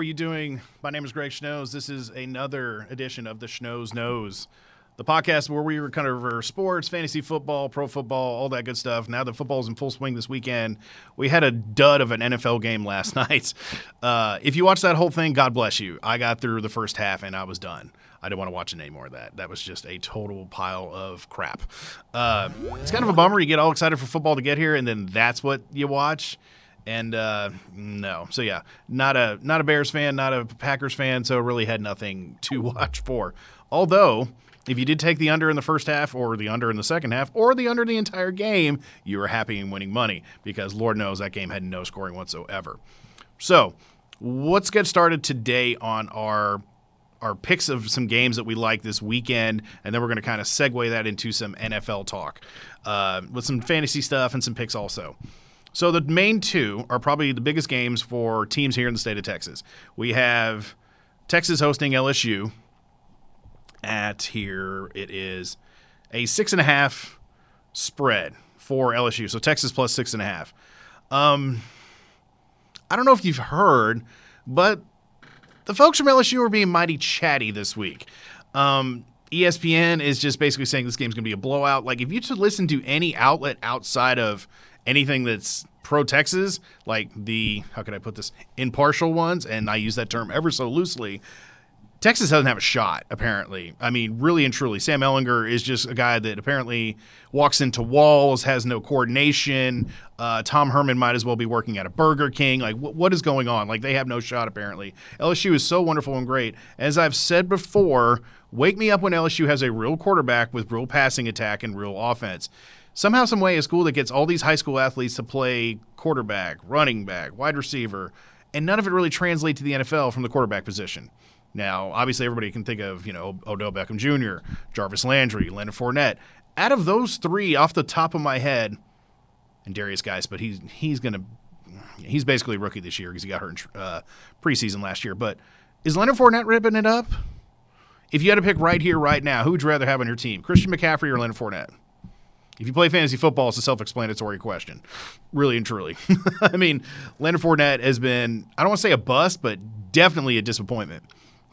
Are you doing? My name is Greg Schnoes. This is another edition of the Schnoes Knows, the podcast where we cover sports, fantasy football, pro football, all that good stuff. Now that football is in full swing this weekend, we had a dud of an NFL game last night. Uh, if you watched that whole thing, God bless you. I got through the first half and I was done. I didn't want to watch any more of that. That was just a total pile of crap. Uh, it's kind of a bummer. You get all excited for football to get here, and then that's what you watch. And uh, no, so yeah, not a not a Bears fan, not a Packers fan. So really had nothing to watch for. Although, if you did take the under in the first half, or the under in the second half, or the under the entire game, you were happy and winning money because Lord knows that game had no scoring whatsoever. So let's get started today on our our picks of some games that we like this weekend, and then we're going to kind of segue that into some NFL talk uh, with some fantasy stuff and some picks also. So the main two are probably the biggest games for teams here in the state of Texas. We have Texas hosting LSU at here it is a six and a half spread for LSU. So Texas plus six and a half. Um, I don't know if you've heard, but the folks from LSU are being mighty chatty this week. Um, ESPN is just basically saying this game's going to be a blowout. Like, if you to listen to any outlet outside of anything that's pro Texas, like the, how can I put this, impartial ones, and I use that term ever so loosely, Texas doesn't have a shot, apparently. I mean, really and truly. Sam Ehlinger is just a guy that apparently walks into walls, has no coordination. Uh, Tom Herman might as well be working at a Burger King. Like, wh- what is going on? Like, they have no shot, apparently. LSU is so wonderful and great. As I've said before, wake me up when LSU has a real quarterback with real passing attack and real offense. Somehow, some way, a school that gets all these high school athletes to play quarterback, running back, wide receiver, and none of it really translates to the NFL from the quarterback position. Now, obviously, everybody can think of, you know, Odell Beckham Jr., Jarvis Landry, Leonard Fournette. Out of those three, off the top of my head, and Derrius Guice, but he's he's to he's basically rookie this year because he got hurt in uh, preseason last year. But is Leonard Fournette ripping it up? If you had to pick right here, right now, who would you rather have on your team, Christian McCaffrey or Leonard Fournette? If you play fantasy football, it's a self-explanatory question, really and truly. I mean, Leonard Fournette has been I don't want to say a bust, but definitely a disappointment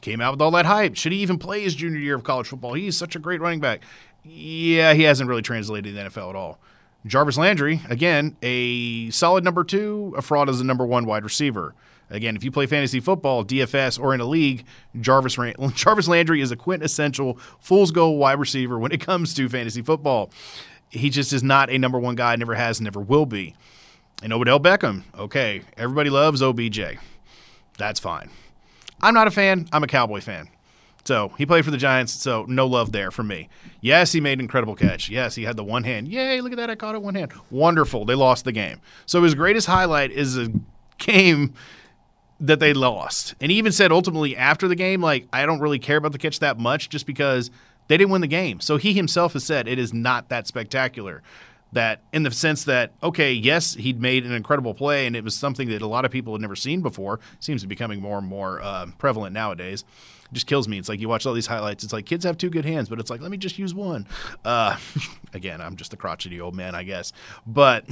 came out with all that hype. Should he even play his junior year of college football? He's such a great running back. Yeah, he hasn't really translated to the NFL at all. Jarvis Landry, again, a solid number two, a fraud as a number one wide receiver. Again, if you play fantasy football, DFS, or in a league, Jarvis, Jarvis Landry is a quintessential fool's goal wide receiver when it comes to fantasy football. He just is not a number one guy, never has, never will be. And Odell Beckham, okay, everybody loves OBJ. That's fine. I'm not a fan. I'm a Cowboy fan. So he played for the Giants, so no love there for me. Yes, he made an incredible catch. Yes, he had the one hand. Yay, look at that. I caught it one hand. Wonderful. They lost the game. So his greatest highlight is a game that they lost. And he even said ultimately after the game, like, I don't really care about the catch that much just because they didn't win the game. So he himself has said it is not that spectacular. That in the sense that okay yes he'd made an incredible play and it was something that a lot of people had never seen before. Seems to be becoming more and more uh, prevalent nowadays. It just kills me. It's like you watch all these highlights. It's like kids have two good hands but it's like let me just use one. Uh, again i'm just a crotchety old man i guess. But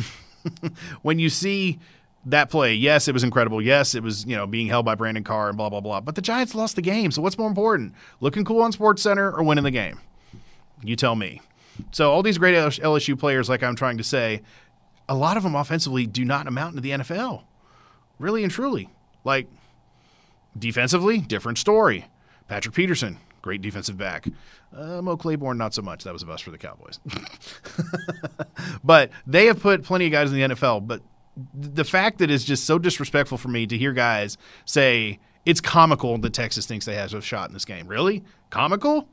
when you see that play yes it was incredible yes it was you know being held by brandon carr and blah blah blah but the giants lost the game so what's more important looking cool on SportsCenter or winning the game you tell me so all these great LSU players, like I'm trying to say, a lot of them offensively do not amount to the NFL, really and truly. Like defensively, different story. Patrick Peterson, great defensive back. Uh, Mo Claiborne, not so much. That was a bust for the Cowboys. but they have put plenty of guys in the NFL. But the fact that it's just so disrespectful for me to hear guys say it's comical that Texas thinks they have a shot in this game. Really? Comical?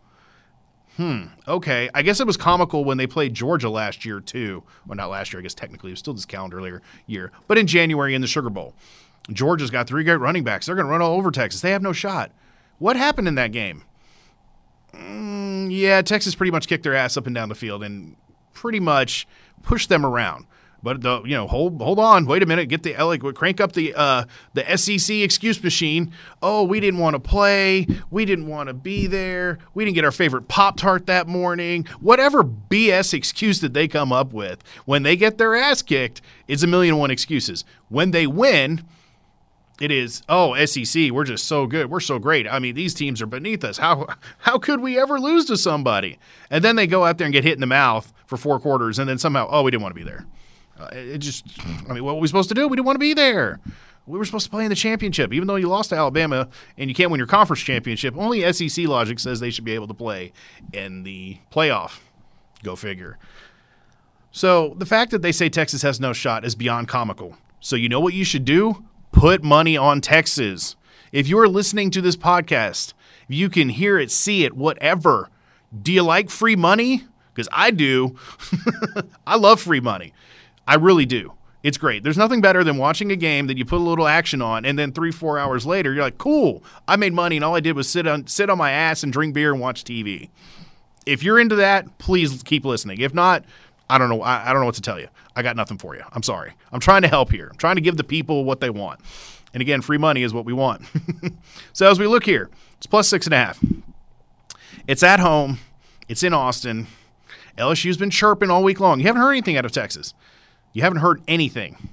Hmm. Okay. I guess it was comical when they played Georgia last year too. Well, not last year. I guess technically it was still this calendar year, but in January in the Sugar Bowl, Georgia's got three great running backs. They're going to run all over Texas. They have no shot. What happened in that game? Mm, yeah, Texas pretty much kicked their ass up and down the field and pretty much pushed them around. But the you know hold hold on, wait a minute, get the like crank up the uh, the SEC excuse machine. Oh, we didn't want to play, we didn't want to be there, we didn't get our favorite Pop Tart that morning. Whatever BS excuse that they come up with when they get their ass kicked, it's a million and one excuses. When they win, It is. Oh, SEC, we're just so good. We're so great. I mean, these teams are beneath us. How how could we ever lose to somebody? And then they go out there and get hit in the mouth for four quarters, and then somehow, oh, we didn't want to be there. Uh, it just, I mean, what were we supposed to do? We didn't want to be there. We were supposed to play in the championship, even though you lost to Alabama and you can't win your conference championship. Only SEC logic says they should be able to play in the playoff. Go figure. So the fact that they say Texas has no shot is beyond comical. So you know what you should do? Put money on Texas. If you're listening to this podcast, you can hear it, see it, whatever. Do you like free money? Because I do. I love free money. I really do. It's great. There's nothing better than watching a game that you put a little action on, and then three, four hours later, you're like, "Cool, I made money, and all I did was sit on sit on my ass and drink beer and watch TV." If you're into that, please keep listening. If not, I don't know. I, I, don't know what to tell you. I got nothing for you. I'm sorry. I'm trying to help here. I'm trying to give the people what they want. And again, free money is what we want. so as we look here, it's plus six and a half. It's at home. It's in Austin. LSU's been chirping all week long. You haven't heard anything out of Texas. You haven't heard anything.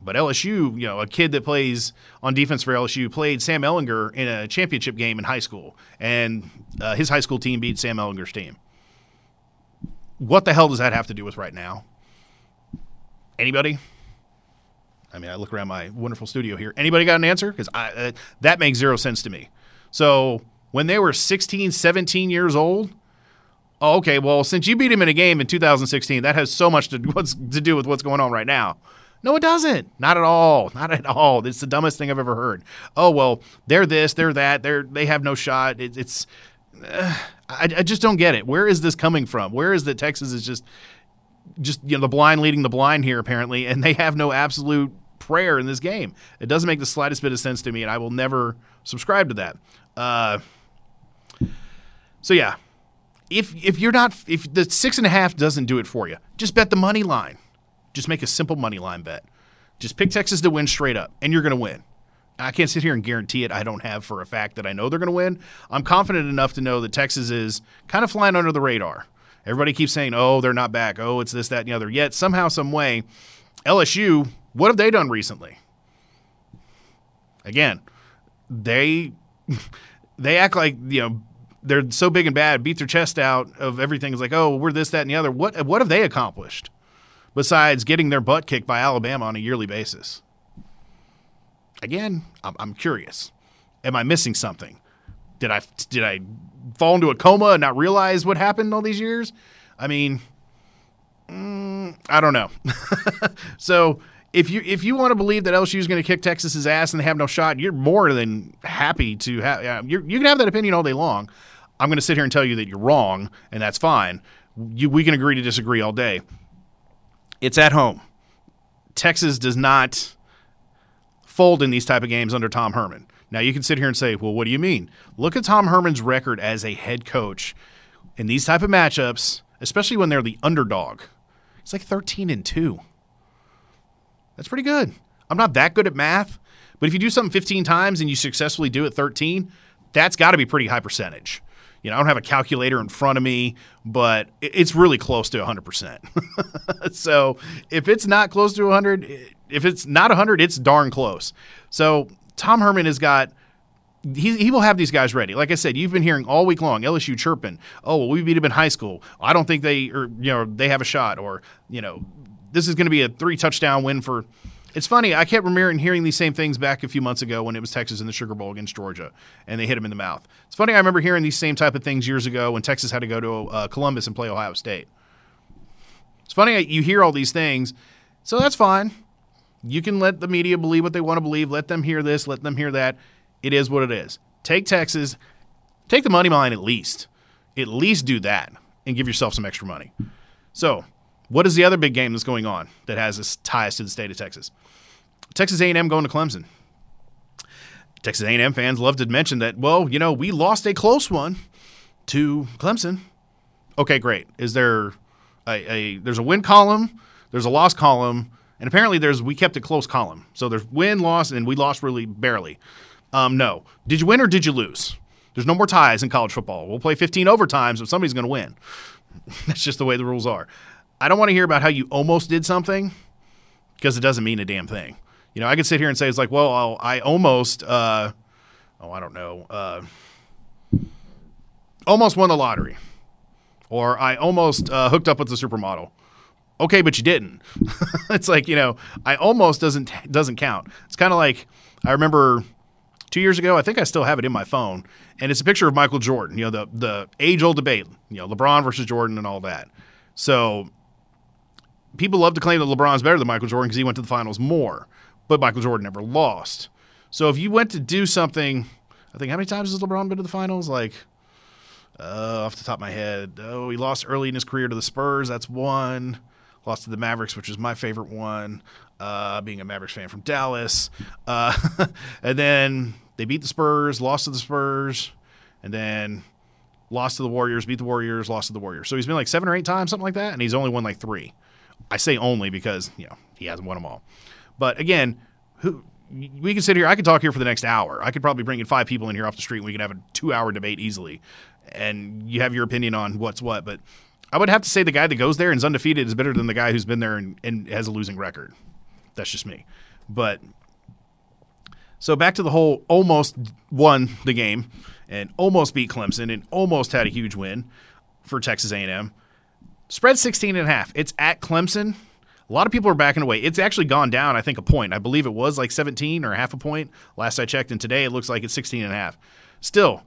But LSU, you know, a kid that plays on defense for LSU played Sam Ehlinger in a championship game in high school, and uh, his high school team beat Sam Ehlinger's team. What the hell does that have to do with right now? Anybody? I mean, I look around my wonderful studio here. Anybody got an answer? Because uh, that makes zero sense to me. So when they were 16, 17 years old, oh, okay, well, since you beat him in a game in 2016, that has so much to, what's, to do with what's going on right now. No, it doesn't. Not at all. Not at all. It's the dumbest thing I've ever heard. Oh well, they're this, they're that. They're they have no shot. It, it's uh, I, I just don't get it. Where is this coming from? Where is that Texas is just just you know the blind leading the blind here apparently, and they have no absolute prayer in this game. It doesn't make the slightest bit of sense to me, and I will never subscribe to that. Uh, so yeah, if if you're not if the six and a half doesn't do it for you, just bet the money line. Just make a simple money line bet. Just pick Texas to win straight up, and you're going to win. I can't sit here and guarantee it. I don't have for a fact that I know they're going to win. I'm confident enough to know that Texas is kind of flying under the radar. Everybody keeps saying, "Oh, they're not back. Oh, it's this, that, and the other." Yet somehow, some way, LSU. What have they done recently? Again, they they act like you know they're so big and bad, beat their chest out of everything. It's like, oh, we're this, that, and the other. What what have they accomplished besides getting their butt kicked by Alabama on a yearly basis? Again, I'm, I'm curious. Am I missing something? Did I did I fall into a coma and not realize what happened all these years? I mean, mm, I don't know. so if you if you want to believe that LSU is going to kick Texas's ass and they have no shot, you're more than happy to have. you can have that opinion all day long. I'm going to sit here and tell you that you're wrong, and that's fine. You, we can agree to disagree all day. It's at home. Texas does not fold in these type of games under Tom Herman. Now you can sit here and say, "Well, what do you mean?" Look at Tom Herman's record as a head coach in these type of matchups, especially when they're the underdog. It's like 13 and 2. That's pretty good. I'm not that good at math, but if you do something 15 times and you successfully do it 13, that's got to be pretty high percentage. You know, I don't have a calculator in front of me, but it's really close to 100%. so if it's not close to 100, if it's not 100, it's darn close. So Tom Herman has got he, he will have these guys ready. Like I said, you've been hearing all week long LSU chirping. Oh, well, we beat them in high school. I don't think they or you know they have a shot. Or you know, this is going to be a three touchdown win for. It's funny. I kept remembering hearing these same things back a few months ago when it was Texas in the Sugar Bowl against Georgia, and they hit him in the mouth. It's funny. I remember hearing these same type of things years ago when Texas had to go to uh, Columbus and play Ohio State. It's funny you hear all these things, so that's fine. You can let the media believe what they want to believe. Let them hear this, let them hear that. It is what it is. Take Texas, take the money line at least. At least do that and give yourself some extra money. So, what is the other big game that's going on that has ties to the state of Texas? Texas A&M going to Clemson. Texas A&M fans love to mention that. Well, you know, we lost a close one to Clemson. Okay, great. Is there a, a there's a win column, there's a loss column, and apparently there's we kept a close column. So there's win, loss, and we lost really barely. Um, no. Did you win or did you lose? There's no more ties in college football. We'll play 15 overtimes if somebody's going to win. That's just the way the rules are. I don't want to hear about how you almost did something because it doesn't mean a damn thing. You know, I could sit here and say it's like, well, I'll, I almost, uh, oh, I don't know, uh, almost won the lottery, or I almost uh, hooked up with the supermodel. Okay, but you didn't. it's like you know, I almost doesn't doesn't count. It's kind of like I remember two years ago. I think I still have it in my phone, and it's a picture of Michael Jordan. You know, the the age old debate. You know, LeBron versus Jordan and all that. So people love to claim that LeBron's better than Michael Jordan because he went to the finals more, but Michael Jordan never lost. So if you went to do something, I think how many times has LeBron been to the finals? Like uh, off the top of my head, oh, he lost early in his career to the Spurs. That's one. Lost to the Mavericks, which is my favorite one. Uh, being a Mavericks fan from Dallas, uh, and then they beat the Spurs, lost to the Spurs, and then lost to the Warriors, beat the Warriors, lost to the Warriors. So he's been like seven or eight times, something like that, and he's only won like three. I say only because you know he hasn't won them all. But again, who we can sit here. I could talk here for the next hour. I could probably bring in five people in here off the street. and We could have a two-hour debate easily, and you have your opinion on what's what. But I would have to say the guy that goes there and is undefeated is better than the guy who's been there and, and has a losing record. That's just me. But so back to the whole almost won the game and almost beat Clemson and almost had a huge win for Texas A&M. Spread 16 and a half. It's at Clemson. A lot of people are backing away. It's actually gone down, I think, a point. I believe it was like 17 or half a point last I checked, and today it looks like it's 16 and a half. Still,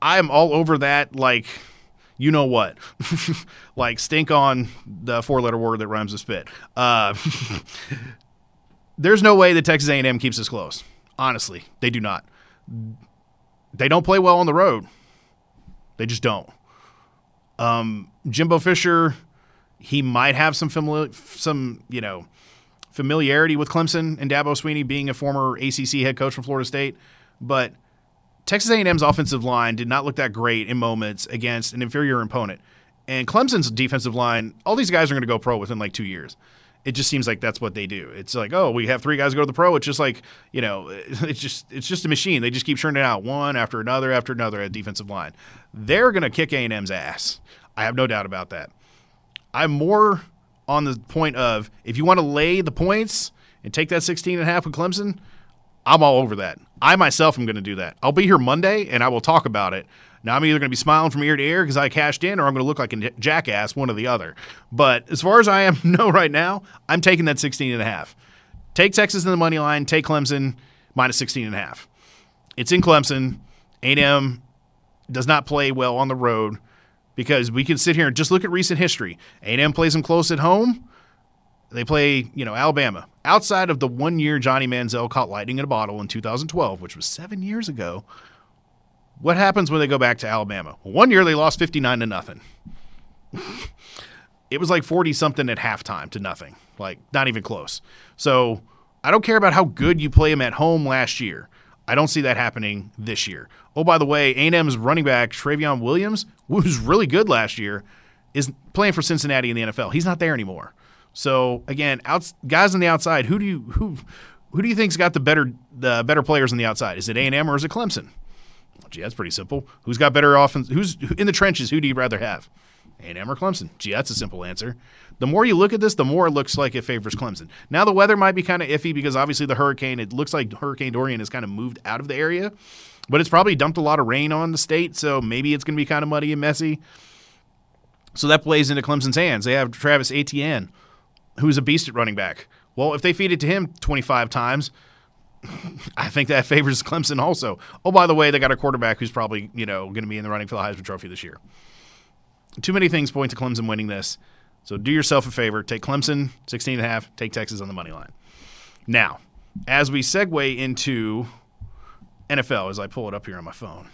I am all over that like you know what. like stink on the four letter word that rhymes with spit. Uh, there's no way that Texas A&M keeps this close. Honestly, they do not. They don't play well on the road. They just don't. Um, Jimbo Fisher, he might have some some you know familiarity with Clemson and Dabo Swinney being a former ACC head coach from Florida State, but Texas A&M's offensive line did not look that great in moments against an inferior opponent. And Clemson's defensive line, all these guys are going to go pro within like two years. It just seems like that's what they do. It's like, oh, we have three guys go to the pro. It's just like, you know, it's just it's just a machine. They just keep churning out one after another after another at defensive line. They're going to kick A&M's ass. I have no doubt about that. I'm more on the point of if you want to lay the points and take that 16 and a half with Clemson, I'm all over that. I myself am going to do that. I'll be here Monday and I will talk about it. Now I'm either going to be smiling from ear to ear because I cashed in, or I'm going to look like a jackass, one or the other. But as far as I am know right now, I'm taking that 16 and a half. Take Texas in the money line. Take Clemson minus 16 and a half. It's in Clemson. A&M does not play well on the road because we can sit here and just look at recent history. A&M plays them close at home. They play, you know, Alabama. Outside of the one year Johnny Manziel caught lightning in a bottle in 2012, which was seven years ago, what happens when they go back to Alabama? One year they lost 59 to nothing. it was like 40 something at halftime to nothing, like not even close. So I don't care about how good you play them at home last year. I don't see that happening this year. Oh, by the way, A&M's running back Trayveon Williams, who was really good last year, is playing for Cincinnati in the NFL. He's not there anymore. So again, outs, guys on the outside, who do you who who do you think's got the better the better players on the outside? Is it A and M or is it Clemson? Well, gee, that's pretty simple. Who's got better offense? Who's in the trenches? Who do you rather have? A and M or Clemson? Gee, that's a simple answer. The more you look at this, the more it looks like it favors Clemson. Now the weather might be kind of iffy because obviously the hurricane. It looks like Hurricane Dorian has kind of moved out of the area, but it's probably dumped a lot of rain on the state, so maybe it's going to be kind of muddy and messy. So that plays into Clemson's hands. They have Travis Etienne who's a beast at running back. Well, if they feed it to him 25 times, I think that favors Clemson also. Oh, by the way, they got a quarterback who's probably, you know, going to be in the running for the Heisman Trophy this year. Too many things point to Clemson winning this. So do yourself a favor. Take Clemson, 16 and a half. Take Texas on the money line. Now, as we segue into NFL, as I pull it up here on my phone,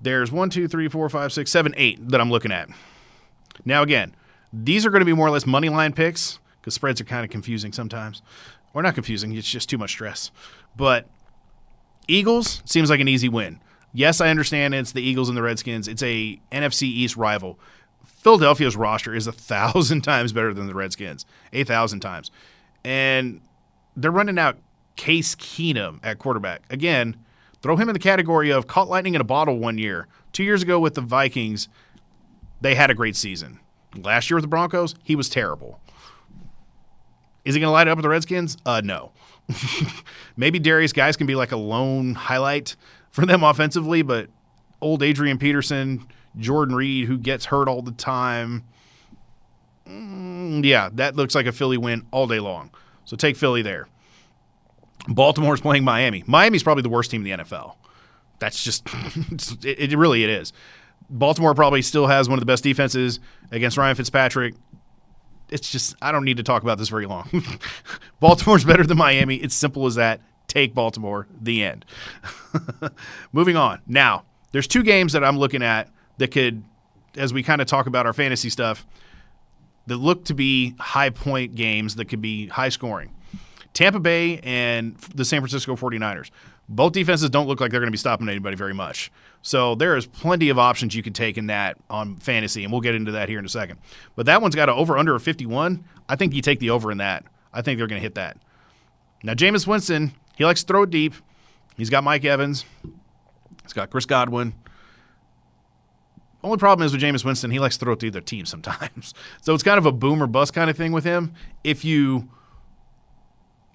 there's one, two, three, four, five, six, seven, eight that I'm looking at. Now, again, these are going to be more or less money line picks because spreads are kind of confusing sometimes. Or not confusing, it's just too much stress. But Eagles seems like an easy win. Yes, I understand it's the Eagles and the Redskins. It's a NFC East rival. Philadelphia's roster is a thousand times better than the Redskins, a thousand times. And they're running out Case Keenum at quarterback. Again, throw him in the category of caught lightning in a bottle one year. Two years ago with the Vikings, they had a great season. Last year with the Broncos, he was terrible. Is he going to light up with the Redskins? Uh, no. Maybe Derrius Guice can be like a lone highlight for them offensively, but old Adrian Peterson, Jordan Reed, who gets hurt all the time. Mm, yeah, that looks like a Philly win all day long. So take Philly there. Baltimore's playing Miami. Miami's probably the worst team in the NFL. That's just, it, it really it is. Baltimore probably still has one of the best defenses against Ryan Fitzpatrick. It's just I don't need to talk about this very long. Baltimore's better than Miami. It's simple as that. Take Baltimore. The end. Moving on. Now, there's two games that I'm looking at that could, as we kind of talk about our fantasy stuff, that look to be high point games that could be high scoring. Tampa Bay and the San Francisco 49ers. Both defenses don't look like they're going to be stopping anybody very much. So there is plenty of options you can take in that on fantasy, and we'll get into that here in a second. But that one's got an over under of 51. I think you take the over in that. I think they're going to hit that. Now, Jameis Winston, he likes to throw it deep. He's got Mike Evans. He's got Chris Godwin. Only problem is with Jameis Winston, he likes to throw it to either team sometimes. so it's kind of a boom or bust kind of thing with him. If you,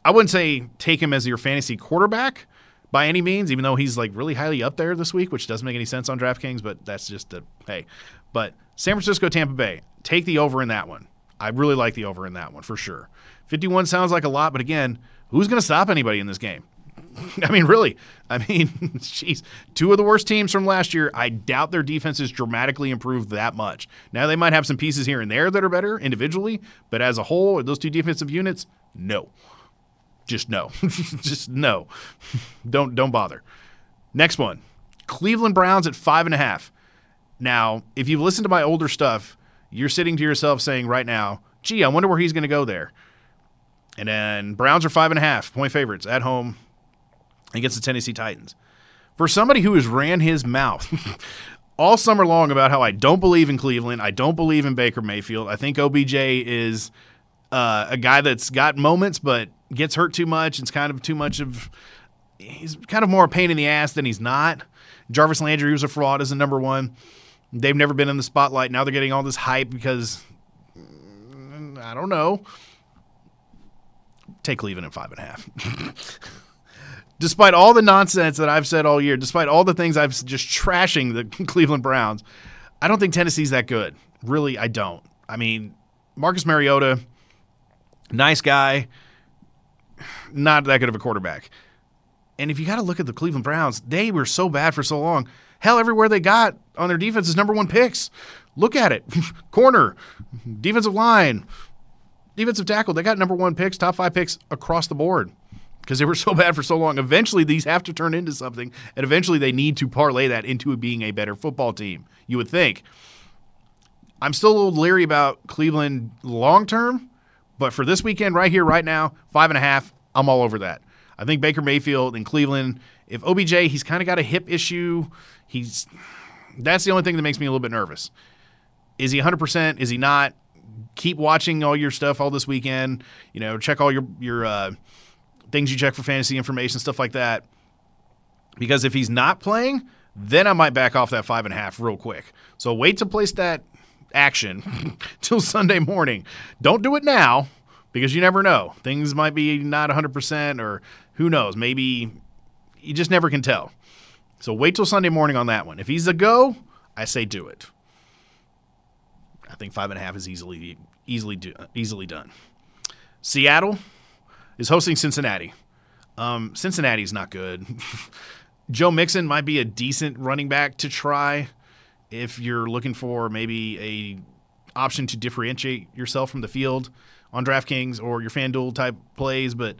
I wouldn't say take him as your fantasy quarterback by any means, even though he's like really highly up there this week, which doesn't make any sense on DraftKings, but that's just a hey. But San Francisco, Tampa Bay, take the over in that one. I really like the over in that one for sure. 51 sounds like a lot, but again, who's going to stop anybody in this game? I mean, really. I mean, jeez. Two of the worst teams from last year. I doubt their defense is dramatically improved that much. Now, they might have some pieces here and there that are better individually, but as a whole, those two defensive units, no. Just no. Just no. don't don't bother. Next one. Cleveland Browns at five and a half. Now, if you've listened to my older stuff, you're sitting to yourself saying right now, gee, I wonder where he's going to go there. And then Browns are five and a half point favorites at home against the Tennessee Titans. For somebody who has ran his mouth all summer long about how I don't believe in Cleveland, I don't believe in Baker Mayfield. I think OBJ is uh, a guy that's got moments, but gets hurt too much. It's kind of too much of. He's kind of more a pain in the ass than he's not. Jarvis Landry was a fraud as a number one. They've never been in the spotlight. Now they're getting all this hype because I don't know. Take Cleveland at five and a half. despite all the nonsense that I've said all year, despite all the things I've just trashing the Cleveland Browns, I don't think Tennessee's that good. Really, I don't. I mean, Marcus Mariota, nice guy, not that good of a quarterback. And if you got to look at the Cleveland Browns, they were so bad for so long. Hell, everywhere they got on their defense is number one picks. Look at it corner, defensive line, defensive tackle. They got number one picks, top five picks across the board because they were so bad for so long. Eventually, these have to turn into something, and eventually, they need to parlay that into being a better football team. You would think. I'm still a little leery about Cleveland long term, but for this weekend, right here, right now, five and a half, I'm all over that. I think Baker Mayfield in Cleveland, if OBJ, he's kind of got a hip issue. He's that's the only thing that makes me a little bit nervous. Is he 100%? Is he not? Keep watching all your stuff all this weekend. You know, check all your your uh, things you check for fantasy information, stuff like that. Because if he's not playing, then I might back off that five and a half real quick. So wait to place that action till Sunday morning. Don't do it now because you never know. Things might be not 100% or who knows. Maybe you just never can tell. So wait till Sunday morning on that one. If he's a go, I say do it. I think five and a half is easily easily do, easily done. Seattle is hosting Cincinnati. Um, Cincinnati's not good. Joe Mixon might be a decent running back to try if you're looking for maybe a option to differentiate yourself from the field on DraftKings or your FanDuel type plays, but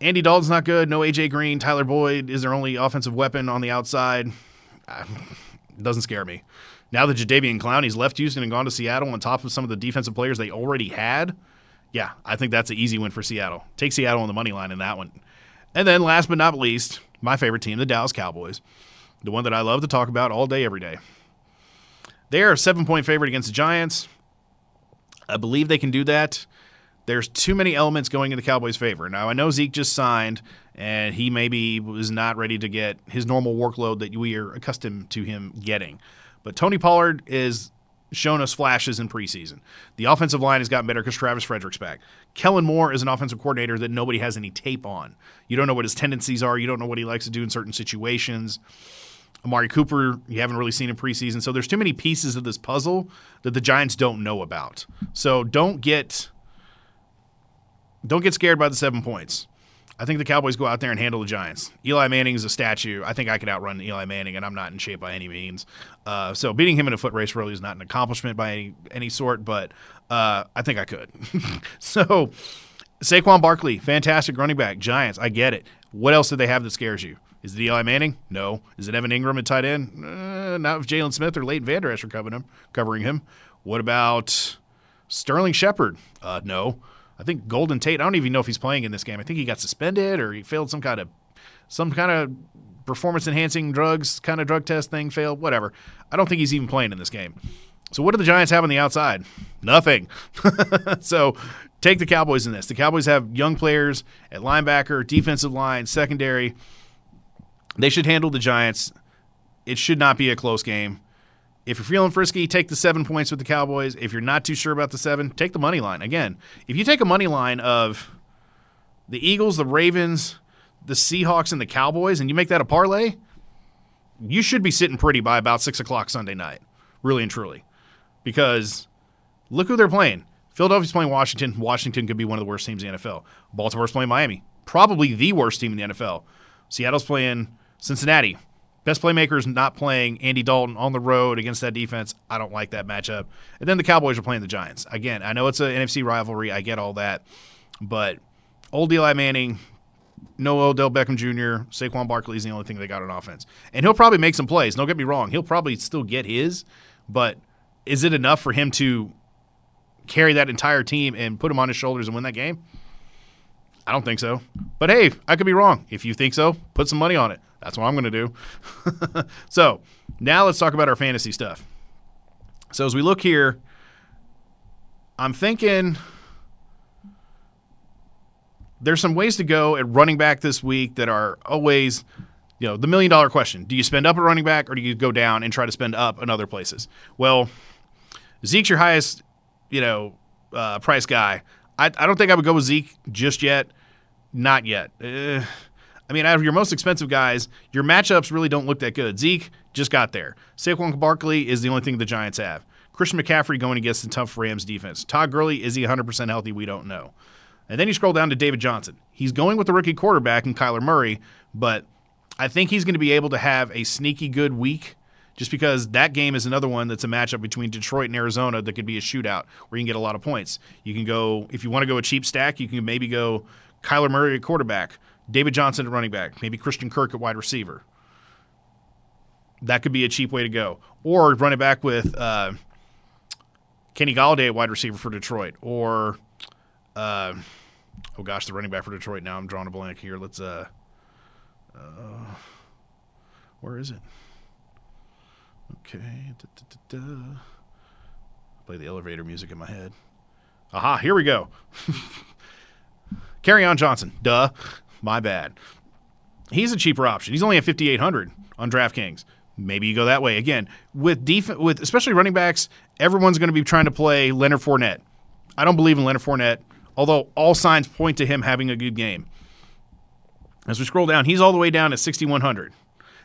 Andy Dalton's not good. No AJ Green. Tyler Boyd is their only offensive weapon on the outside. Uh, doesn't scare me. Now that Jadeveon Clowney's left Houston and gone to Seattle on top of some of the defensive players they already had, yeah, I think that's an easy win for Seattle. Take Seattle on the money line in that one. And then last but not least, my favorite team, the Dallas Cowboys, the one that I love to talk about all day, every day. They are a seven point favorite against the Giants. I believe they can do that. There's too many elements going in the Cowboys' favor. Now, I know Zeke just signed, and he maybe was not ready to get his normal workload that we are accustomed to him getting. But Tony Pollard is shown us flashes in preseason. The offensive line has gotten better because Travis Frederick's back. Kellen Moore is an offensive coordinator that nobody has any tape on. You don't know what his tendencies are. You don't know what he likes to do in certain situations. Amari Cooper, you haven't really seen in preseason. So there's too many pieces of this puzzle that the Giants don't know about. So don't get don't get scared by the seven points. I think the Cowboys go out there and handle the Giants. Eli Manning is a statue. I think I could outrun Eli Manning, and I'm not in shape by any means. Uh, so beating him in a foot race really is not an accomplishment by any, any sort, but uh, I think I could. so Saquon Barkley, fantastic running back. Giants, I get it. What else did they have that scares you? Is it Eli Manning? No. Is it Evan Engram at tight end? Uh, not if Jaylon Smith or Leighton Vander Esch are covering him. Covering him. What about Sterling Shepard? Uh, no. I think Golden Tate. I don't even know if he's playing in this game. I think he got suspended or he failed some kind of some kind of performance enhancing drugs kind of drug test thing. Failed. Whatever. I don't think he's even playing in this game. So what do the Giants have on the outside? Nothing. so take the Cowboys in this. The Cowboys have young players at linebacker, defensive line, secondary. They should handle the Giants. It should not be a close game. If you're feeling frisky, take the seven points with the Cowboys. If you're not too sure about the seven, take the money line. Again, if you take a money line of the Eagles, the Ravens, the Seahawks, and the Cowboys, and you make that a parlay, you should be sitting pretty by about six o'clock Sunday night, really and truly. Because look who they're playing. Philadelphia's playing Washington. Washington could be one of the worst teams in the NFL. Baltimore's playing Miami, probably the worst team in the NFL. Seattle's playing Cincinnati, Best playmaker is not playing Andy Dalton on the road against that defense. I don't like that matchup. And then the Cowboys are playing the Giants. Again, I know it's an NFC rivalry. I get all that. But old Eli Manning, no Odell Beckham Jr., Saquon Barkley is the only thing they got on offense. And he'll probably make some plays. Don't get me wrong. He'll probably still get his. But is it enough for him to carry that entire team and put him on his shoulders and win that game? I don't think so. But hey, I could be wrong. If you think so, put some money on it. That's what I'm going to do. so now let's talk about our fantasy stuff. So as we look here, I'm thinking there's some ways to go at running back this week that are always, you know, the million dollar question. Do you spend up at running back or do you go down and try to spend up in other places? Well, Zeke's your highest, you know, uh, price guy. I, I don't think I would go with Zeke just yet. Not yet. Uh, I mean, out of your most expensive guys, your matchups really don't look that good. Zeke just got there. Saquon Barkley is the only thing the Giants have. Christian McCaffrey going against the tough Rams defense. Todd Gurley, is he 100% healthy? We don't know. And then you scroll down to David Johnson. He's going with the rookie quarterback and Kyler Murray, but I think he's going to be able to have a sneaky good week just because that game is another one that's a matchup between Detroit and Arizona that could be a shootout where you can get a lot of points. You can go, if you want to go a cheap stack, you can maybe go Kyler Murray at quarterback, David Johnson at running back, maybe Christian Kirk at wide receiver. That could be a cheap way to go. Or run it back with uh, Kenny Golladay at wide receiver for Detroit. Or, uh, oh gosh, the running back for Detroit. Now I'm drawing a blank here. Let's, uh, uh where is it? Okay. Da, da, da, Play the elevator music in my head. Aha, here we go. Kerryon Johnson. Duh. My bad. He's a cheaper option. He's only at 5800 on DraftKings. Maybe you go that way again. With def- with especially running backs, everyone's going to be trying to play Leonard Fournette. I don't believe in Leonard Fournette, although all signs point to him having a good game. As we scroll down, he's all the way down at 6100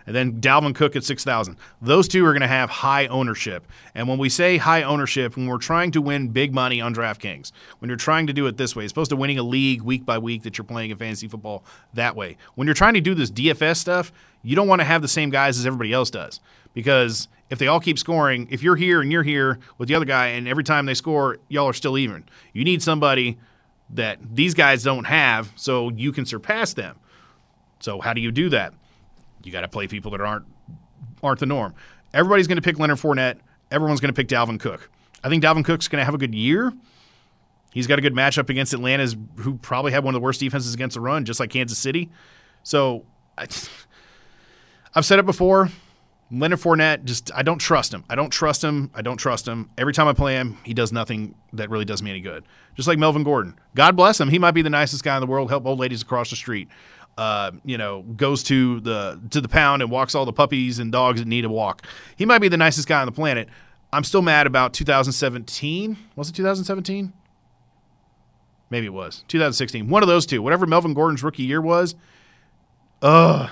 and then Dalvin Cook at 6,000. Those two are going to have high ownership. And when we say high ownership, when we're trying to win big money on DraftKings, when you're trying to do it this way, as opposed to winning a league week by week that you're playing in fantasy football that way. When you're trying to do this DFS stuff, you don't want to have the same guys as everybody else does because if they all keep scoring, if you're here and you're here with the other guy, and every time they score, y'all are still even. You need somebody that these guys don't have so you can surpass them. So, how do you do that? You got to play people that aren't aren't the norm. Everybody's going to pick Leonard Fournette. Everyone's going to pick Dalvin Cook. I think Dalvin Cook's going to have a good year. He's got a good matchup against Atlanta's, who probably had one of the worst defenses against the run, just like Kansas City. So I, I've said it before. Leonard Fournette, just I don't trust him. I don't trust him. I don't trust him. Every time I play him, he does nothing that really does me any good. Just like Melvin Gordon. God bless him. He might be the nicest guy in the world. Help old ladies across the street uh, you know, goes to the to the pound and walks all the puppies and dogs that need a walk. He might be the nicest guy on the planet. I'm still mad about 2017. Was it 2017? Maybe it was 2016. One of those two. Whatever Melvin Gordon's rookie year was. Ugh.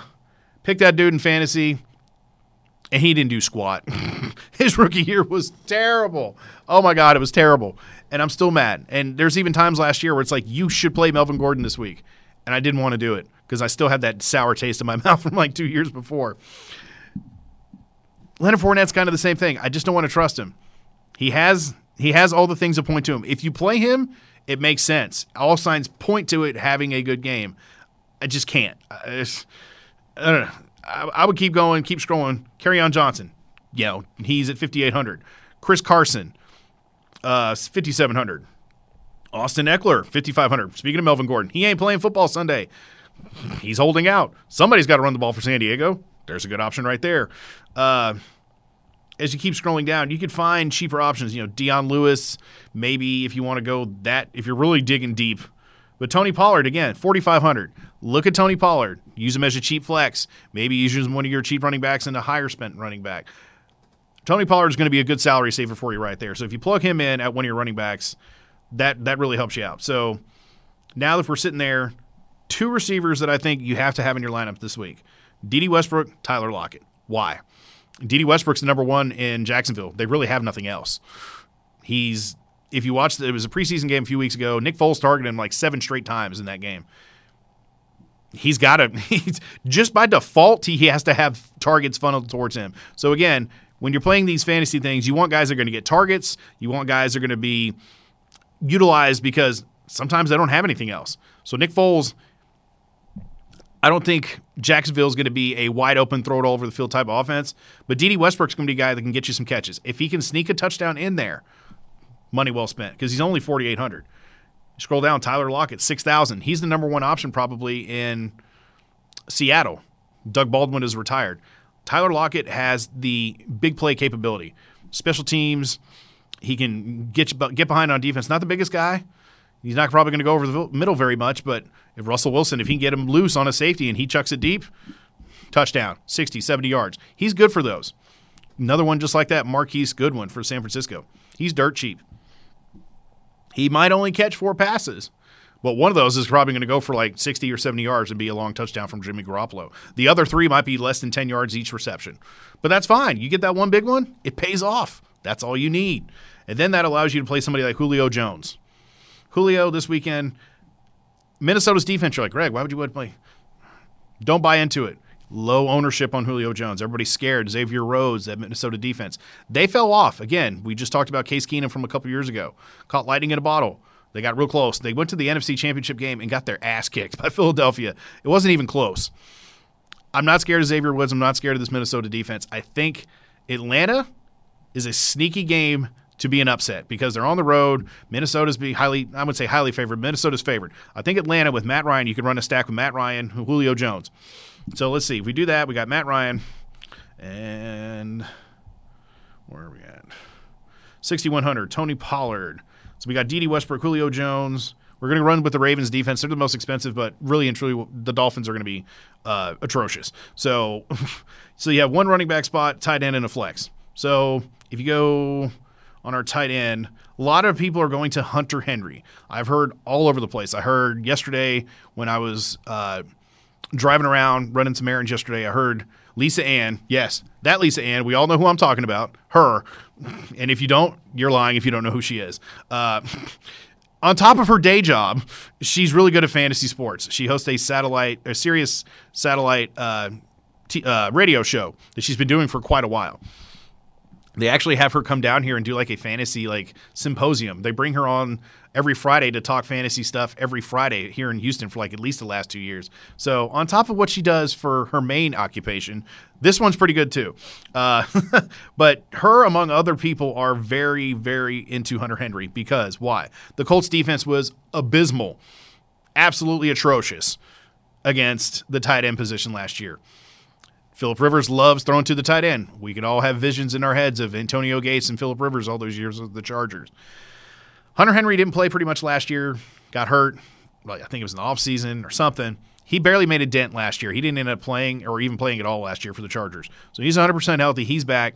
Pick that dude in fantasy, and he didn't do squat. His rookie year was terrible. Oh my god, it was terrible. And I'm still mad. And there's even times last year where it's like you should play Melvin Gordon this week, and I didn't want to do it because I still had that sour taste in my mouth from like two years before. Leonard Fournette's kind of the same thing. I just don't want to trust him. He has he has all the things that point to him. If you play him, it makes sense. All signs point to it having a good game. I just can't. I, I don't know. I, I, would keep going, keep scrolling. Kerryon Johnson, you know, he's at 5,800. Chris Carson, uh, 5,700. Austin Ekeler, 5,500. Speaking of Melvin Gordon, he ain't playing football Sunday. He's holding out. Somebody's got to run the ball for San Diego. There's a good option right there. Uh, as you keep scrolling down, you could find cheaper options. You know, Dion Lewis, maybe if you want to go that, if you're really digging deep. But Tony Pollard, again, 4,500. Look at Tony Pollard. Use him as a cheap flex. Maybe use him as one of your cheap running backs and a higher spent running back. Tony Pollard is going to be a good salary saver for you right there. So if you plug him in at one of your running backs, that that really helps you out. So now that we're sitting there, two receivers that I think you have to have in your lineup this week. Dede Westbrook, Tyler Lockett. Why? Dede Westbrook's the number one in Jacksonville. They really have nothing else. He's if you watched it was a preseason game a few weeks ago. Nick Foles targeted him like seven straight times in that game. He's got to just by default he has to have targets funneled towards him. So again, when you're playing these fantasy things, you want guys that are going to get targets. You want guys that are going to be utilized because sometimes they don't have anything else. So Nick Foles I don't think Jacksonville is going to be a wide open, throw it all over the field type of offense. But Dede Westbrook's going to be a guy that can get you some catches. If he can sneak a touchdown in there, money well spent because he's only 4,800. Scroll down, Tyler Lockett, 6,000. He's the number one option probably in Seattle. Doug Baldwin is retired. Tyler Lockett has the big play capability, special teams. He can get get behind on defense. Not the biggest guy, He's not probably going to go over the middle very much, but if Russell Wilson, if he can get him loose on a safety and he chucks it deep, touchdown, 60, 70 yards. He's good for those. Another one just like that, Marquise Goodwin for San Francisco. He's dirt cheap. He might only catch four passes, but one of those is probably going to go for like 60 or 70 yards and be a long touchdown from Jimmy Garoppolo. The other three might be less than 10 yards each reception. But that's fine. You get that one big one, it pays off. That's all you need. And then that allows you to play somebody like Julio Jones. Julio this weekend. Minnesota's defense, you're like, Greg, why would you want to play? Don't buy into it. Low ownership on Julio Jones. Everybody's scared. Xavier Rhodes, that Minnesota defense. They fell off. Again, we just talked about Case Keenum from a couple years ago. Caught lightning in a bottle. They got real close. They went to the NFC Championship game and got their ass kicked by Philadelphia. It wasn't even close. I'm not scared of Xavier Woods. I'm not scared of this Minnesota defense. I think Atlanta is a sneaky game to be an upset because they're on the road. Minnesota's be highly, I would say highly favored. Minnesota's favored. I think Atlanta with Matt Ryan, you could run a stack with Matt Ryan, Julio Jones. So let's see. If we do that, we got Matt Ryan and where are we at? 6,100. Tony Pollard. So we got Dede Westbrook, Julio Jones. We're going to run with the Ravens defense. They're the most expensive, but really and truly, the Dolphins are going to be uh, atrocious. So, so you have one running back spot, tight end, and a flex. So if you go on our tight end, a lot of people are going to Hunter Henry. I've heard all over the place. I heard yesterday when I was uh, driving around running some errands yesterday, I heard Lisa Ann. Yes, that Lisa Ann. We all know who I'm talking about. Her. And if you don't, you're lying if you don't know who she is. Uh, on top of her day job, she's really good at fantasy sports. She hosts a satellite, a Sirius satellite uh, t- uh, radio show that she's been doing for quite a while they actually have her come down here and do like a fantasy like symposium. They bring her on every Friday to talk fantasy stuff every Friday here in Houston for like at least the last two years. So on top of what she does for her main occupation, this one's pretty good too. Uh, but her, among other people, are very, very into Hunter Henry because why? The Colts defense was abysmal, absolutely atrocious against the tight end position last year. Philip Rivers loves throwing to the tight end. We could all have visions in our heads of Antonio Gates and Philip Rivers all those years with the Chargers. Hunter Henry didn't play pretty much last year, got hurt. Well, I think it was in the offseason or something. He barely made a dent last year. He didn't end up playing or even playing at all last year for the Chargers. So he's 100% healthy. He's back.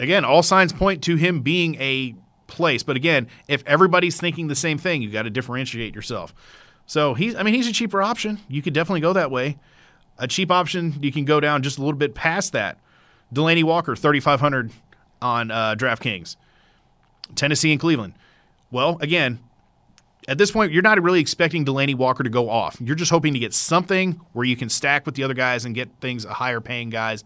again, all signs point to him being a place. But again, if everybody's thinking the same thing, you got to differentiate yourself. So he's, I mean, he's a cheaper option. You could definitely go that way. A cheap option, you can go down just a little bit past that. Delanie Walker, 3,500 on uh, DraftKings. Tennessee and Cleveland. Well, again, at this point, you're not really expecting Delanie Walker to go off. You're just hoping to get something where you can stack with the other guys and get things higher paying guys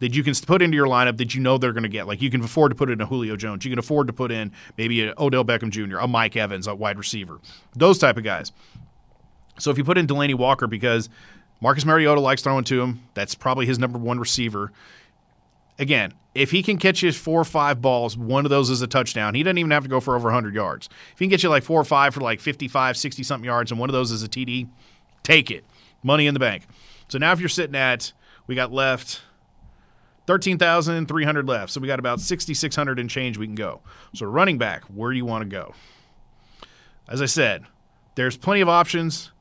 that you can put into your lineup that you know they're going to get. Like you can afford to put in a Julio Jones. You can afford to put in maybe an Odell Beckham Jr., a Mike Evans, a wide receiver. Those type of guys. So if you put in Delanie Walker because Marcus Mariota likes throwing to him, that's probably his number one receiver. Again, if he can catch his four or five balls, one of those is a touchdown. He doesn't even have to go for over 100 yards. If he can get you like four or five for like 55, 60 something yards, and one of those is a TD, take it. Money in the bank. So now if you're sitting at, we got left 13,300 left. So we got about 6,600 and change we can go. So running back, where do you want to go? As I said, there's plenty of options.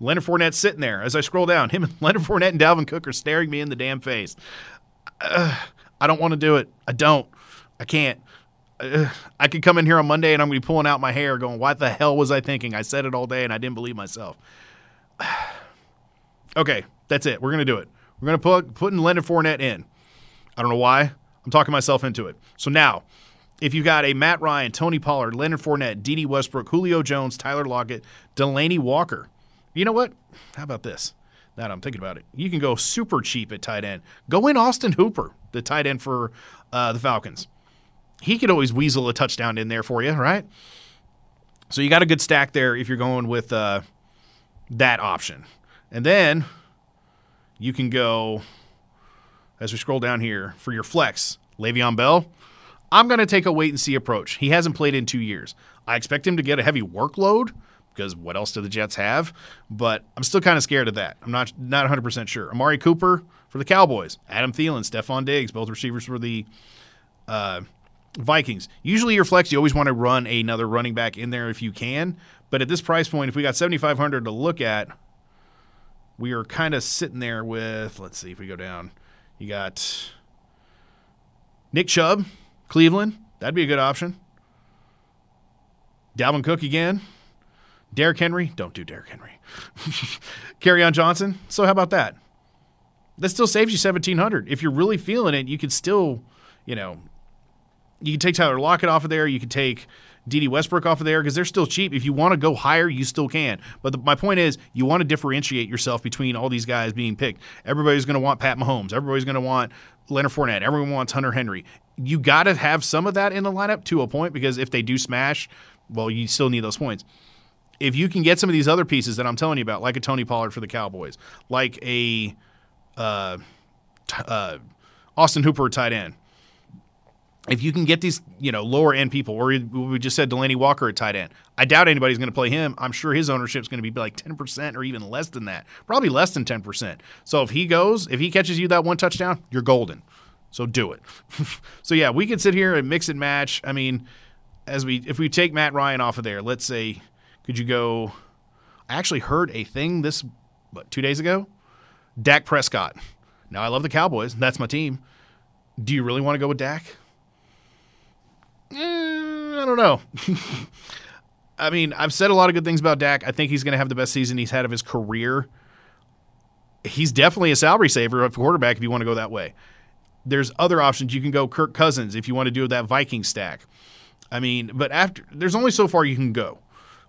Leonard Fournette sitting there. As I scroll down, him and Leonard Fournette and Dalvin Cook are staring me in the damn face. Uh, I don't want to do it. I don't. I can't. Uh, I could come in here on Monday and I'm going to be pulling out my hair going, what the hell was I thinking? I said it all day and I didn't believe myself. okay, that's it. We're going to do it. We're going to put putting Leonard Fournette in. I don't know why. I'm talking myself into it. So now, if you've got a Matt Ryan, Tony Pollard, Leonard Fournette, Dede Westbrook, Julio Jones, Tyler Lockett, Delanie Walker, you know what? How about this? Now I'm thinking about it. You can go super cheap at tight end. Go in Austin Hooper, the tight end for uh, the Falcons. He could always weasel a touchdown in there for you, right? So you got a good stack there if you're going with uh, that option. And then you can go, as we scroll down here, for your flex, Le'Veon Bell. I'm going to take a wait and see approach. He hasn't played in two years. I expect him to get a heavy workload because what else do the Jets have? But I'm still kind of scared of that. I'm not not 100% sure. Amari Cooper for the Cowboys, Adam Thielen, Stefon Diggs, both receivers for the uh, Vikings. Usually your flex, you always want to run another running back in there if you can. But at this price point, if we got 7,500 to look at, we are kind of sitting there with, let's see if we go down. You got Nick Chubb, Cleveland. That'd be a good option. Dalvin Cook again. Derrick Henry, don't do Derrick Henry. Kerryon Johnson. So how about that? That still saves you seventeen hundred. If you're really feeling it, you could still, you know, you can take Tyler Lockett off of there. You can take Dede Westbrook off of there because they're still cheap. If you want to go higher, you still can. But the, my point is, you want to differentiate yourself between all these guys being picked. Everybody's going to want Pat Mahomes. Everybody's going to want Leonard Fournette. Everyone wants Hunter Henry. You got to have some of that in the lineup to a point because if they do smash, well, you still need those points if you can get some of these other pieces that I'm telling you about, like a Tony Pollard for the Cowboys, like a uh, t- uh, Austin Hooper tight end, if you can get these, you know, lower end people, or we just said Delanie Walker at tight end, I doubt anybody's going to play him. I'm sure his ownership is going to be like 10% or even less than that, probably less than 10%. So if he goes, if he catches you that one touchdown, you're golden. So do it. so yeah, we can sit here and mix and match. I mean, as we if we take Matt Ryan off of there, let's say could you go? I actually heard a thing this what, two days ago. Dak Prescott. Now I love the Cowboys. That's my team. Do you really want to go with Dak? Eh, I don't know. I mean, I've said a lot of good things about Dak. I think he's going to have the best season he's had of his career. He's definitely a salary saver of quarterback if you want to go that way. There's other options. You can go Kirk Cousins if you want to do that Viking stack. I mean, but after there's only so far you can go.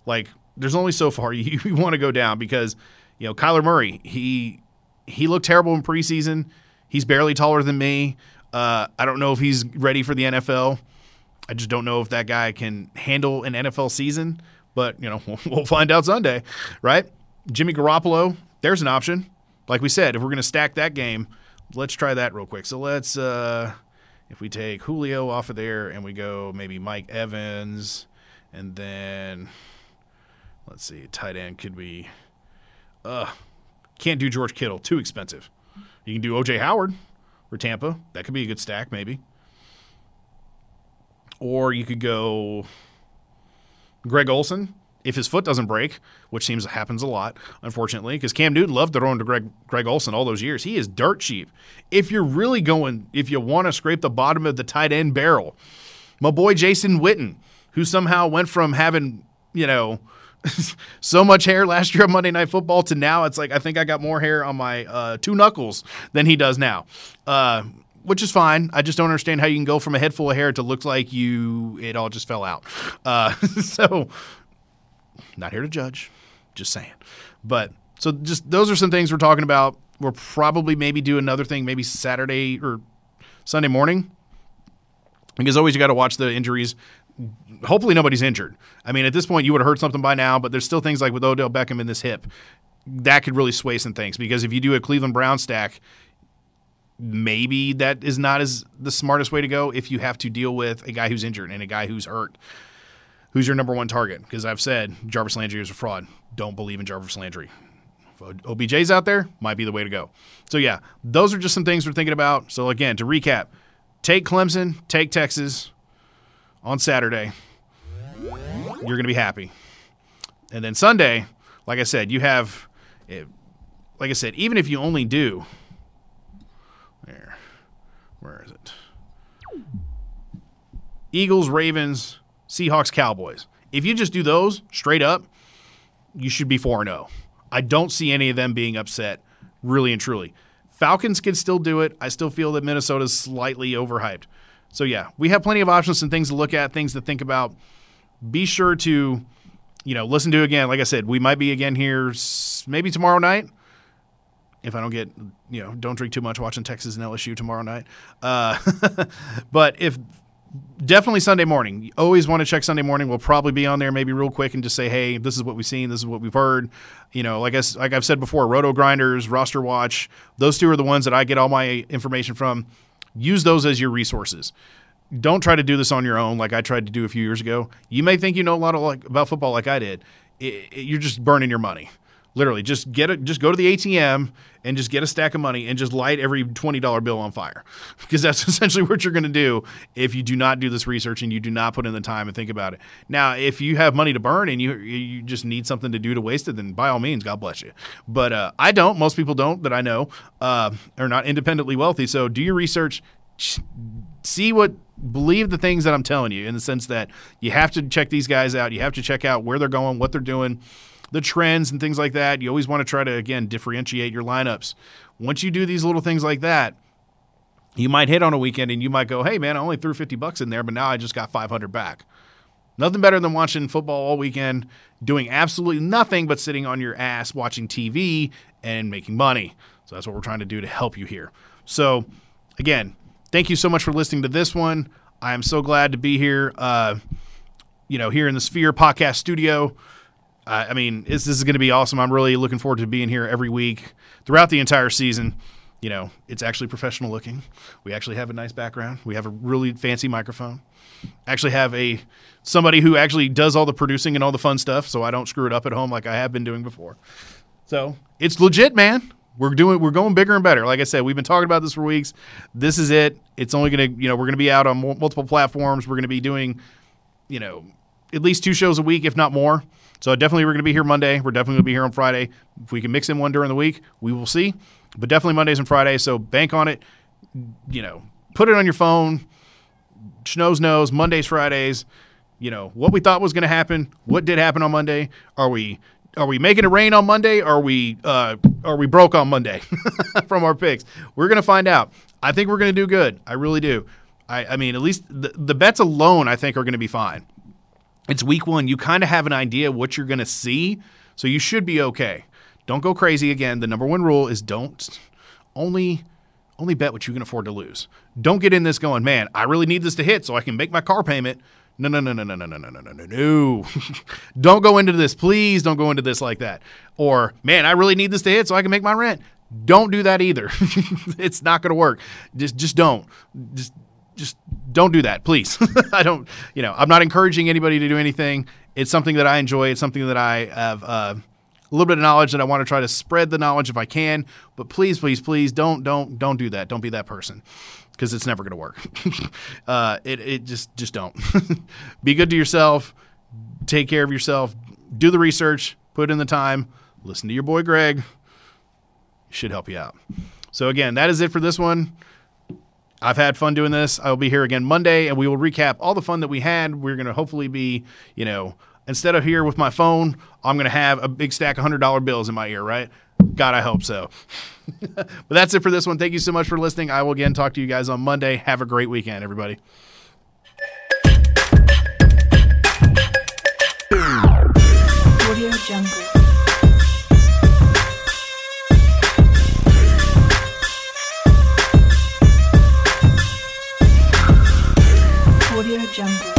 Like there's only so far you, you want to go down because you know Kyler Murray he he looked terrible in preseason. He's barely taller than me. Uh, I don't know if he's ready for the NFL. I just don't know if that guy can handle an NFL season. But you know we'll, we'll find out Sunday, right? Jimmy Garoppolo, there's an option. Like we said, if we're going to stack that game, let's try that real quick. So let's uh, if we take Julio off of there and we go maybe Mike Evans and then Let's see, tight end could be. Uh, can't do George Kittle, too expensive. You can do OJ Howard for Tampa. That could be a good stack, maybe. Or you could go Greg Olsen if his foot doesn't break, which seems happens a lot, unfortunately, because Cam Newton loved throwing to Greg Greg Olsen all those years. He is dirt cheap. If you're really going, if you want to scrape the bottom of the tight end barrel, my boy Jason Witten, who somehow went from having you know so much hair last year on Monday Night Football to now it's like I think I got more hair on my uh, two knuckles than he does now. Uh, which is fine. I just don't understand how you can go from a head full of hair to look like you it all just fell out. Uh, so, not here to judge, just saying. But so just those are some things we're talking about. We'll probably maybe do another thing maybe Saturday or Sunday morning. Because always you got to watch the injuries. Hopefully nobody's injured. I mean, at this point you would have heard something by now, but there's still things like with Odell Beckham in this hip that could really sway some things because if you do a Cleveland Brown stack, maybe that is not as the smartest way to go if you have to deal with a guy who's injured and a guy who's hurt. Who's your number one target? Because I've said Jarvis Landry is a fraud. Don't believe in Jarvis Landry. OBJ's out there, might be the way to go. So yeah, those are just some things we're thinking about. So again, to recap, take Clemson, take Texas on Saturday. You're going to be happy. And then Sunday, like I said, you have, eh, like I said, even if you only do there. Where is it? Eagles, Ravens, Seahawks, Cowboys. If you just do those straight up, you should be 4 0. I don't see any of them being upset, really and truly. Falcons can still do it. I still feel that Minnesota's slightly overhyped. So, yeah, we have plenty of options and things to look at, things to think about. Be sure to, you know, listen to again. Like I said, we might be again here maybe tomorrow night if I don't get, you know, don't drink too much watching Texas and LSU tomorrow night. Uh, but if definitely Sunday morning, you always want to check Sunday morning. We'll probably be on there maybe real quick and just say, hey, this is what we've seen, this is what we've heard. You know, like I, like I've said before, Roto Grinders, Roster Watch, those two are the ones that I get all my information from. Use those as your resources. Don't try to do this on your own like I tried to do a few years ago. You may think you know a lot of like, about football like I did. It, it, you're just burning your money. Literally, just get it. Just go to the ATM and just get a stack of money and just light every twenty dollar bill on fire, because that's essentially what you're going to do if you do not do this research and you do not put in the time and think about it. Now, if you have money to burn and you you just need something to do to waste it, then by all means, God bless you. But uh, I don't. Most people don't that I know uh, are not independently wealthy. So do your research. See what believe the things that I'm telling you in the sense that you have to check these guys out. You have to check out where they're going, what they're doing the trends and things like that. You always want to try to again differentiate your lineups. Once you do these little things like that, you might hit on a weekend and you might go, "Hey man, I only threw 50 bucks in there, but now I just got 500 back." Nothing better than watching football all weekend, doing absolutely nothing but sitting on your ass watching TV and making money. So that's what we're trying to do to help you here. So, again, thank you so much for listening to this one. I am so glad to be here, uh, you know, here in the Sphere Podcast Studio. I mean, this, this is going to be awesome. I'm really looking forward to being here every week throughout the entire season. You know, it's actually professional looking. We actually have a nice background. We have a really fancy microphone. Actually, have a somebody who actually does all the producing and all the fun stuff, so I don't screw it up at home like I have been doing before. So it's legit, man. We're doing we're going bigger and better. Like I said, we've been talking about this for weeks. This is it. It's only going to you know we're going to be out on multiple platforms. We're going to be doing you know at least two shows a week, if not more. So definitely we're going to be here Monday. We're definitely going to be here on Friday. If we can mix in one during the week, we will see. But definitely Mondays and Fridays. So bank on it. You know, put it on your phone. Schnoes knows Mondays, Fridays. You know what we thought was going to happen. What did happen on Monday? Are we are we making it rain on Monday? Are we uh, are we broke on Monday from our picks? We're going to find out. I think we're going to do good. I really do. I, I mean, at least the, the bets alone, I think, are going to be fine it's week one. You kind of have an idea what you're going to see, so you should be okay. Don't go crazy again. The number one rule is don't only only bet what you can afford to lose. Don't get in this going, man. I really need this to hit so I can make my car payment. No, no, no, no, no, no, no, no, no, no, no. don't go into this. Please don't go into this like that. Or, man, I really need this to hit so I can make my rent. Don't do that either. it's not going to work. Just, just don't. Just just don't do that, please. I don't, you know, I'm not encouraging anybody to do anything. It's something that I enjoy. It's something that I have uh, a little bit of knowledge that I want to try to spread the knowledge if I can. But please, please, please don't, don't, don't do that. Don't be that person because it's never going to work. uh, it, it just, just don't. be good to yourself. Take care of yourself. do the research, put in the time, listen to your boy Greg. Should help you out. So again, that is it for this one. I've had fun doing this. I will be here again Monday, and we will recap all the fun that we had. We're going to hopefully be, you know, instead of here with my phone, I'm going to have a big stack of $100 bills in my ear, right? God, I hope so. but that's it for this one. Thank you so much for listening. I will again talk to you guys on Monday. Have a great weekend, everybody. Audio Jungle. Audio Jungle.